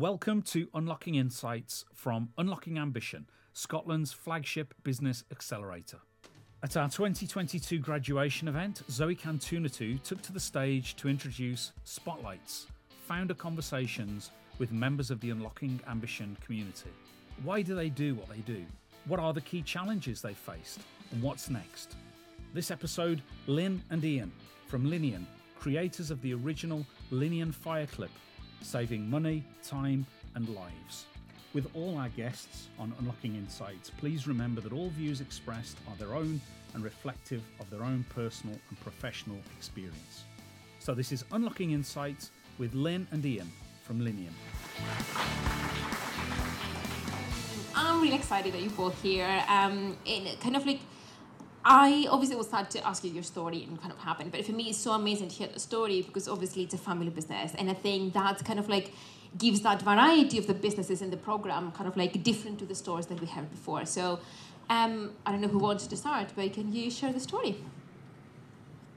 Welcome to Unlocking Insights from Unlocking Ambition, Scotland's flagship business accelerator. At our 2022 graduation event, Zoe Cantunatu took to the stage to introduce Spotlights, founder conversations with members of the Unlocking Ambition community. Why do they do what they do? What are the key challenges they faced? And what's next? This episode, Lynn and Ian from Linian, creators of the original Linian fire clip, saving money, time, and lives. With all our guests on Unlocking Insights, please remember that all views expressed are their own and reflective of their own personal and professional experience. So, this is Unlocking Insights with Lynn and Ian from Linian. I'm really excited that you're both here. Um, and kind of like, I obviously will start to ask you your story and kind of happen, but for me, it's so amazing to hear the story because obviously it's a family business, and I think that kind of like gives that variety of the businesses in the program kind of like different to the stores that we had before. So, um, I don't know who wants to start, but can you share the story?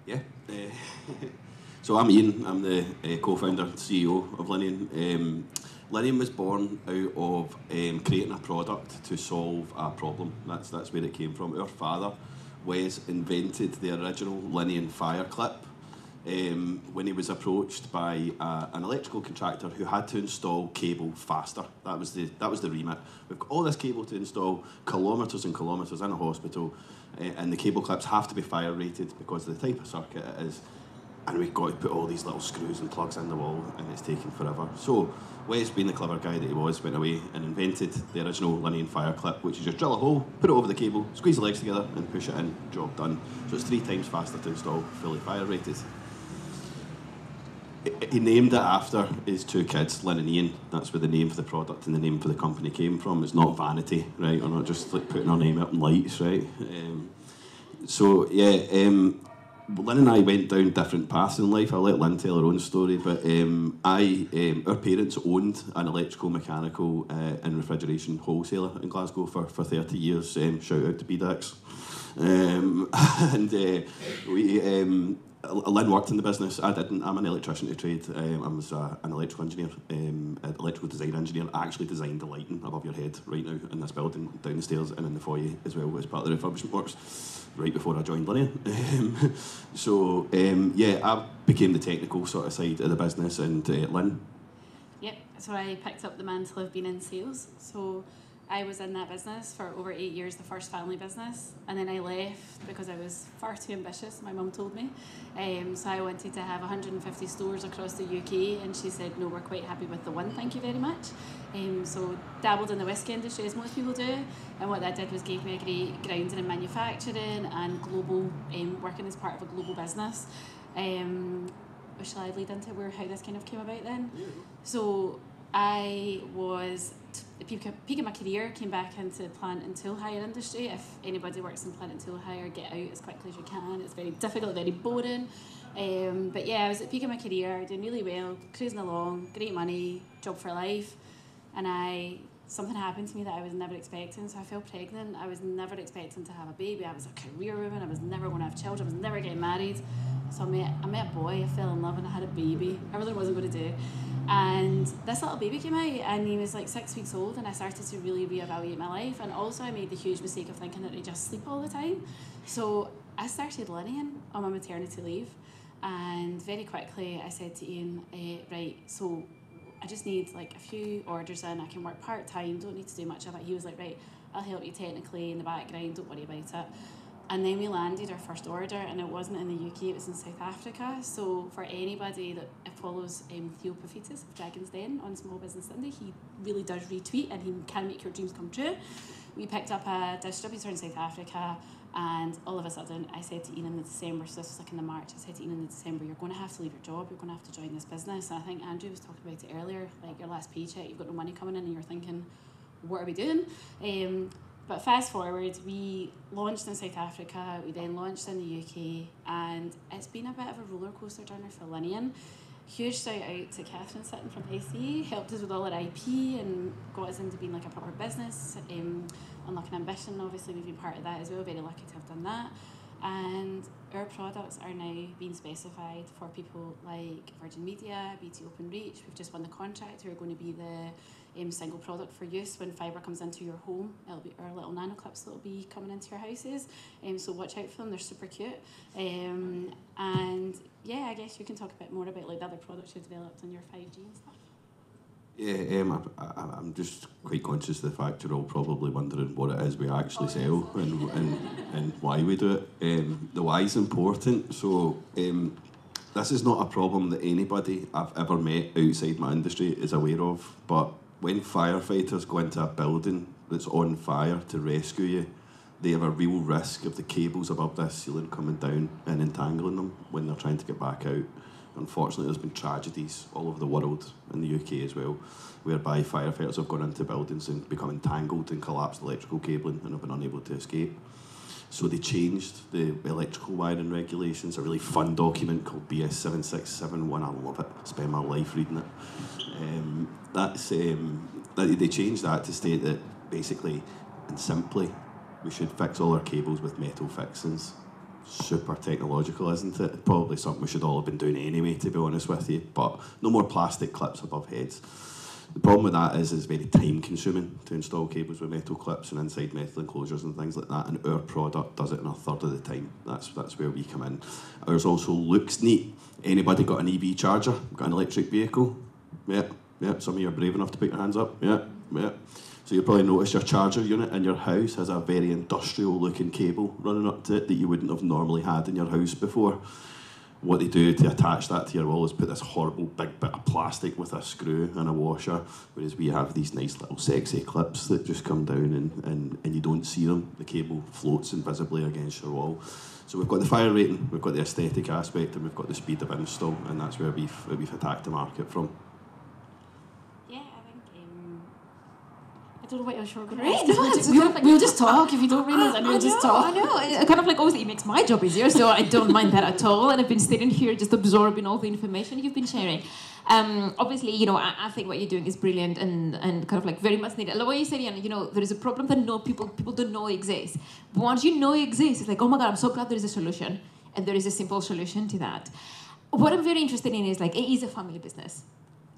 Yeah. Uh, so I'm Ian. I'm the uh, co-founder, and CEO of Linian. Um, Linian was born out of um, creating a product to solve a problem. That's that's where it came from. Our father, Wes, invented the original Linian fire clip. Um, when he was approached by uh, an electrical contractor who had to install cable faster. That was the that was the remit. We've got all this cable to install, kilometres and kilometres in a hospital, uh, and the cable clips have to be fire rated because of the type of circuit it is. And we've got to put all these little screws and plugs in the wall, and it's taking forever. So Wes, being the clever guy that he was, went away and invented the original Linian fire clip, which is just drill a hole, put it over the cable, squeeze the legs together, and push it in. Job done. So it's three times faster to install, fully fire rated he named it after his two kids, Lynn and Ian. That's where the name for the product and the name for the company came from. It's not vanity, right? We're not just like putting our name up in lights, right? Um, so yeah, um, Lynn and I went down different paths in life. I'll let Lynn tell her own story, but um, I, um, our parents owned an electrical, mechanical, uh, and refrigeration wholesaler in Glasgow for, for 30 years. Um, shout out to BDAX. Um, and uh, we um, Lynn worked in the business. I didn't. I'm an electrician to trade. Um, I was uh, an electrical engineer, um, an electrical design engineer. I actually designed the lighting above your head right now in this building, down the stairs and in the foyer as well as part of the refurbishment works. Right before I joined Linian. Um, so um, yeah, I became the technical sort of side of the business, and uh, Lynn. Yep. So I picked up the mantle of being in sales. So I was in that business for over eight years, the first family business, and then I left because I was far too ambitious. My mum told me, um, so I wanted to have 150 stores across the UK, and she said, "No, we're quite happy with the one. Thank you very much." Um, so dabbled in the whisky industry as most people do, and what that did was gave me a great grounding in manufacturing and global um, working as part of a global business. Um, shall I lead into where how this kind of came about then? Yeah. So I was peak, peak of my career, came back into the plant and tool hire industry. If anybody works in plant and tool hire, get out as quickly as you can. It's very difficult, very boring. Um, but yeah, I was at peak of my career, doing really well, cruising along, great money, job for life, and I something happened to me that I was never expecting. So I fell pregnant. I was never expecting to have a baby. I was a career woman. I was never going to have children. I was never getting married. So I met I met a boy. I fell in love and I had a baby. I really wasn't going to do. And this little baby came out and he was like six weeks old and I started to really reevaluate my life and also I made the huge mistake of thinking that I just sleep all the time. So I started learning on my maternity leave and very quickly I said to Ian, eh, right, so I just need like a few orders in, I can work part time, don't need to do much of it. He was like, right, I'll help you technically in the background, don't worry about it. And then we landed our first order, and it wasn't in the UK, it was in South Africa. So, for anybody that follows um, Theo Paphitis of Dragon's Den on Small Business Sunday, he really does retweet and he can make your dreams come true. We picked up a distributor in South Africa, and all of a sudden, I said to Ian in the December, so this was like in the March, I said to Ian in the December, you're going to have to leave your job, you're going to have to join this business. And I think Andrew was talking about it earlier, like your last paycheck, you've got no money coming in, and you're thinking, what are we doing? Um, but fast forward, we launched in South Africa, we then launched in the UK, and it's been a bit of a roller coaster journey for Linian. Huge shout out to Catherine Sutton from SE, helped us with all our IP and got us into being like a proper business. Um, Unlocking Ambition, obviously, we've been part of that as well, very lucky to have done that. And our products are now being specified for people like Virgin Media, BT Openreach. We've just won the contract. Who are going to be the um, single product for use when fibre comes into your home. It'll be our little nano clips that'll be coming into your houses. Um, so watch out for them. They're super cute. Um, and yeah, I guess you can talk a bit more about like the other products you've developed on your 5G and stuff. Yeah, um, I, I, I'm just quite conscious of the fact you're all probably wondering what it is we actually Oh, sell and, and, and why we do it. Um, the why is important. So um, this is not a problem that anybody I've ever met outside my industry is aware of. But when firefighters go into a building that's on fire to rescue you, they have a real risk of the cables above this ceiling coming down and entangling them when they're trying to get back out. Unfortunately, there's been tragedies all over the world, in the UK as well, whereby firefighters have gone into buildings and become entangled in collapsed electrical cabling and have been unable to escape. So they changed the electrical wiring regulations, a really fun document called BS 7671. I love it, spend my life reading it. Um, that's, um, they changed that to state that basically and simply we should fix all our cables with metal fixings super technological, isn't it? Probably something we should all have been doing anyway, to be honest with you. But no more plastic clips above heads. The problem with that is it's very time consuming to install cables with metal clips and inside metal enclosures and things like that. And our product does it in a third of the time. That's that's where we come in. Ours also looks neat. Anybody got an EV charger? Got an electric vehicle? Yeah, yeah. Some of you are brave enough to put your hands up. Yeah, yeah. So you'll probably notice your charger unit in your house has a very industrial looking cable running up to it that you wouldn't have normally had in your house before. What they do to attach that to your wall is put this horrible big bit of plastic with a screw and a washer, whereas we have these nice little sexy clips that just come down and, and, and you don't see them. The cable floats invisibly against your wall. So we've got the fire rating, we've got the aesthetic aspect, and we've got the speed of install, and that's where we've, where we've attacked the market from. Yeah, I think. Um, I don't know what else you're going to Great, We'll, just, we'll, we'll just talk. If you don't realise, and I we'll just talk. I know. Kind of like obviously it makes my job easier, so I don't mind that at all. And I've been sitting here just absorbing all the information you've been sharing. Um, obviously, you know, I, I think what you're doing is brilliant and, and kind of like very much needed. Love what you said, Ian, you know, there is a problem that no people people don't know exists. But once you know it exists, it's like, oh my god, I'm so glad there is a solution, and there is a simple solution to that. What I'm very interested in is like it is a family business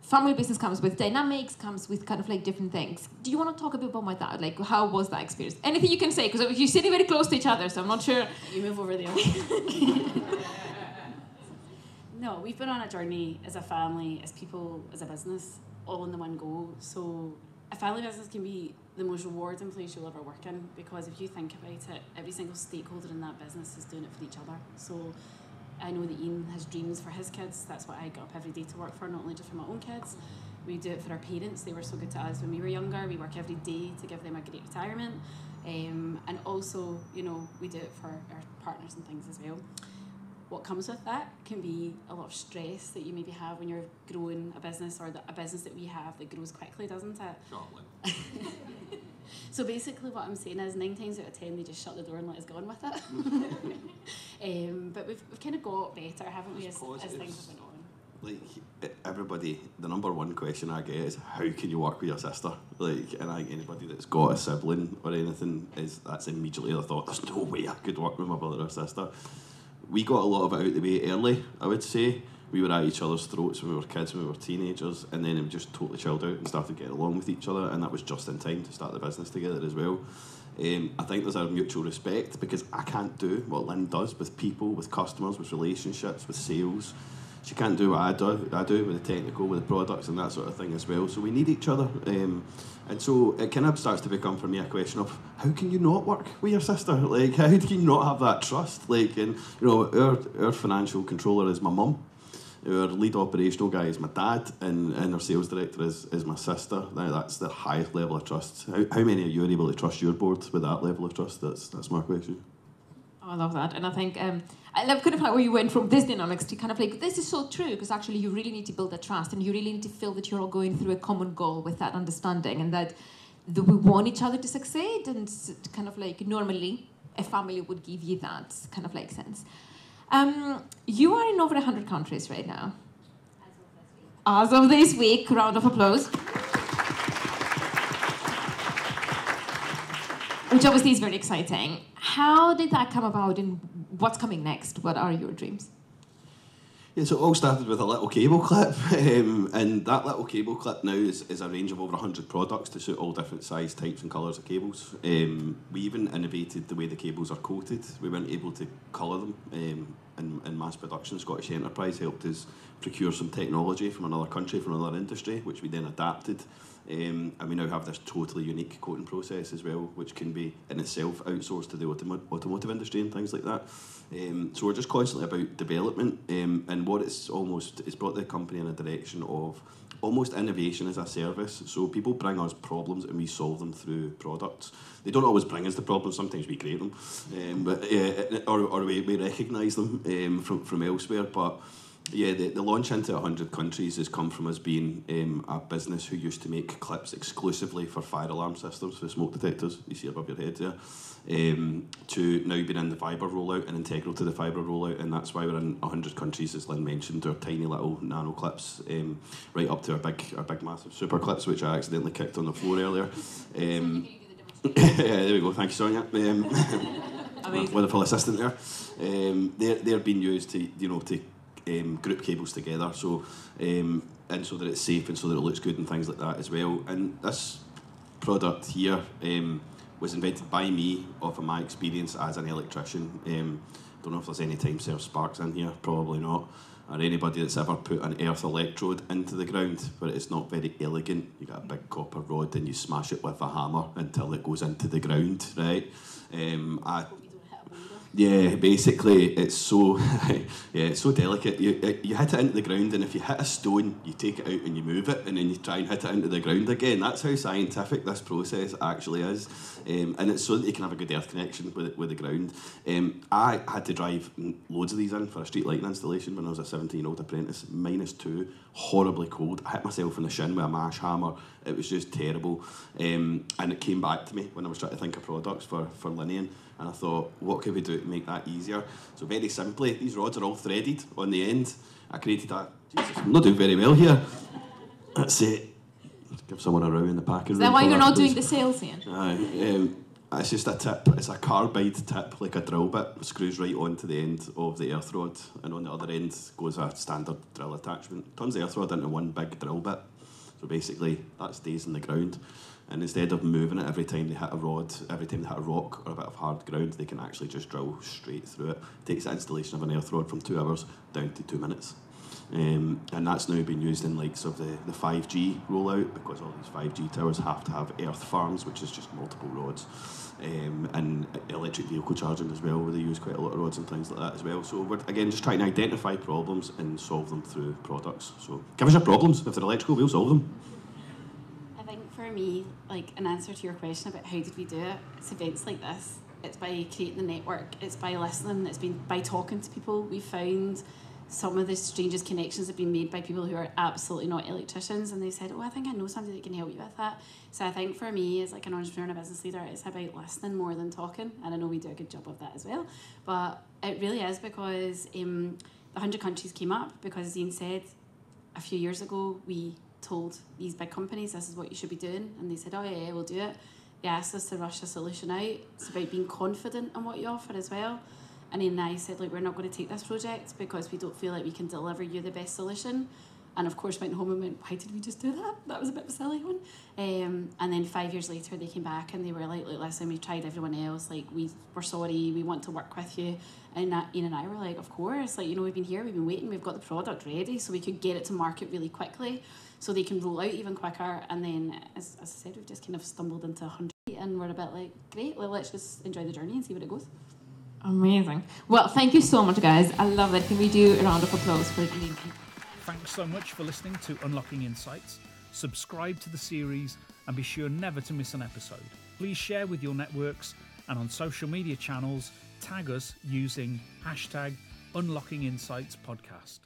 family business comes with dynamics, comes with kind of like different things. Do you want to talk a bit about my dad? Like, how was that experience? Anything you can say, because if you're sitting very close to each other, so I'm not sure. You move over there. no, we've been on a journey as a family, as people, as a business, all in the one go. So a family business can be the most rewarding place you'll ever work in because if you think about it, every single stakeholder in that business is doing it for each other. So I know that Ian has dreams for his kids. That's what I get up every day to work for, not only just for my own kids. We do it for our parents. They were so good to us when we were younger. We work every day to give them a great retirement. Um, and also, you know, we do it for our partners and things as well. What comes with that can be a lot of stress that you maybe have when you're growing a business or the, a business that we have that grows quickly, doesn't it? So basically, what I'm saying is nine times out of ten, they just shut the door and let us go on with it. um, but we've, we've kind of got better, haven't we, as, as things have went on. like everybody the number one question i get is how can you work with your sister like and i anybody that's got a sibling or anything is that's immediately the thought there's no way i could work with my brother or sister we got a lot of it out the way early i would say we were at each other's throats when we were kids when we were teenagers and then we just totally chilled out and started getting along with each other and that was just in time to start the business together as well um, I think there's a mutual respect because I can't do what Lynn does with people, with customers, with relationships, with sales she can't do what I do. I do with the technical, with the products, and that sort of thing as well. So we need each other, um, and so it kind of starts to become for me a question of how can you not work with your sister? Like, how do you not have that trust? Like, and you know, our our financial controller is my mum. Our lead operational guy is my dad, and, and our sales director is, is my sister. Now that's the highest level of trust. How, how many of you are able to trust your board with that level of trust? That's that's my question. Oh, I love that, and I think um, I love kind of like where you went from this dynamics to kind of like this is so true because actually you really need to build that trust, and you really need to feel that you're all going through a common goal with that understanding, and that, that we want each other to succeed, and kind of like normally a family would give you that kind of like sense. Um, you are in over hundred countries right now. As of this week, round of applause. Which obviously is very exciting. How did that come about and what's coming next? What are your dreams? Yeah, so it all started with a little cable clip, um, and that little cable clip now is, is a range of over 100 products to suit all different size, types, and colours of cables. Um, we even innovated the way the cables are coated. We weren't able to colour them um, in, in mass production. Scottish Enterprise helped us procure some technology from another country, from another industry, which we then adapted. Um, and we now have this totally unique coating process as well, which can be in itself outsourced to the automo- automotive industry and things like that. Um, so we're just constantly about development, um, and what it's almost it's brought the company in a direction of almost innovation as a service. So people bring us problems and we solve them through products. They don't always bring us the problems. Sometimes we create them, um, but uh, or, or we, we recognise them um, from from elsewhere, but. Yeah, the, the launch into 100 countries has come from us being um, a business who used to make clips exclusively for fire alarm systems, for smoke detectors, you see above your head there, um, to now being in the fibre rollout and integral to the fibre rollout, and that's why we're in 100 countries, as Lynn mentioned, our tiny little nano clips, um, right up to our big, our big massive super clips, which I accidentally kicked on the floor earlier. Um, there we go, thank you, Sonia. Um, with assistant there. Um, they're, they're being used to, you know, to um, group cables together. So um, and so that it's safe and so that it looks good and things like that as well. And this product here um, was invented by me off of my experience as an electrician. Um, don't know if there's any time served sparks in here, probably not. Or anybody that's ever put an earth electrode into the ground, but it's not very elegant. You got a big copper rod and you smash it with a hammer until it goes into the ground, right? Um, I yeah, basically, it's so yeah, it's so delicate. You you hit it into the ground, and if you hit a stone, you take it out and you move it, and then you try and hit it into the ground again. That's how scientific this process actually is, um, and it's so that you can have a good earth connection with with the ground. Um, I had to drive loads of these in for a street lighting installation when I was a seventeen-year-old apprentice. Minus two, horribly cold. I hit myself in the shin with a mash hammer. It was just terrible, um, and it came back to me when I was trying to think of products for for Linian and I thought, what could we do to make that easier? So very simply, these rods are all threaded on the end. I created a, Jesus, I'm not doing very well here. That's it. Let's give someone a row in the packing Is that why you're not doing the sales, Ian? Aye. Um, it's just a tip. It's a carbide tip, like a drill bit, screws right onto the end of the earth rod, and on the other end goes a standard drill attachment. Turns the earth rod into one big drill bit. So basically, that stays in the ground and instead of moving it every time they hit a rod, every time they hit a rock or a bit of hard ground, they can actually just drill straight through it. it takes the installation of an earth rod from two hours down to two minutes. Um, and that's now been used in likes of the, the 5G rollout because all these 5G towers have to have earth farms, which is just multiple rods. Um, and electric vehicle charging as well, where they use quite a lot of rods and things like that as well. So we're again just trying to identify problems and solve them through products. So give us your problems. If they're electrical, we'll solve them I think for me, like an answer to your question about how did we do it, it's events like this. It's by creating the network. It's by listening. It's been by talking to people. We found some of the strangest connections have been made by people who are absolutely not electricians, and they said, "Oh, I think I know somebody that can help you with that." So I think for me, as like an entrepreneur and a business leader, it's about listening more than talking, and I know we do a good job of that as well. But it really is because um, the hundred countries came up because Dean said a few years ago we told these big companies this is what you should be doing, and they said, "Oh yeah, yeah we'll do it." They asked us to rush a solution out. It's about being confident in what you offer as well. And then I said, "Like we're not going to take this project because we don't feel like we can deliver you the best solution." And of course, went home and went, "Why did we just do that? That was a bit of a silly one." Um, and then five years later, they came back and they were like, "Look, listen, we tried everyone else. Like we we're sorry. We want to work with you." And Ian and I were like, "Of course. Like you know, we've been here, we've been waiting, we've got the product ready, so we could get it to market really quickly." so they can roll out even quicker. And then, as, as I said, we've just kind of stumbled into 100 and we're a bit like, great, well, let's just enjoy the journey and see what it goes. Amazing. Well, thank you so much, guys. I love it. Can we do a round of applause for Lincoln? Thanks so much for listening to Unlocking Insights. Subscribe to the series and be sure never to miss an episode. Please share with your networks and on social media channels, tag us using hashtag Unlocking Insights Podcast.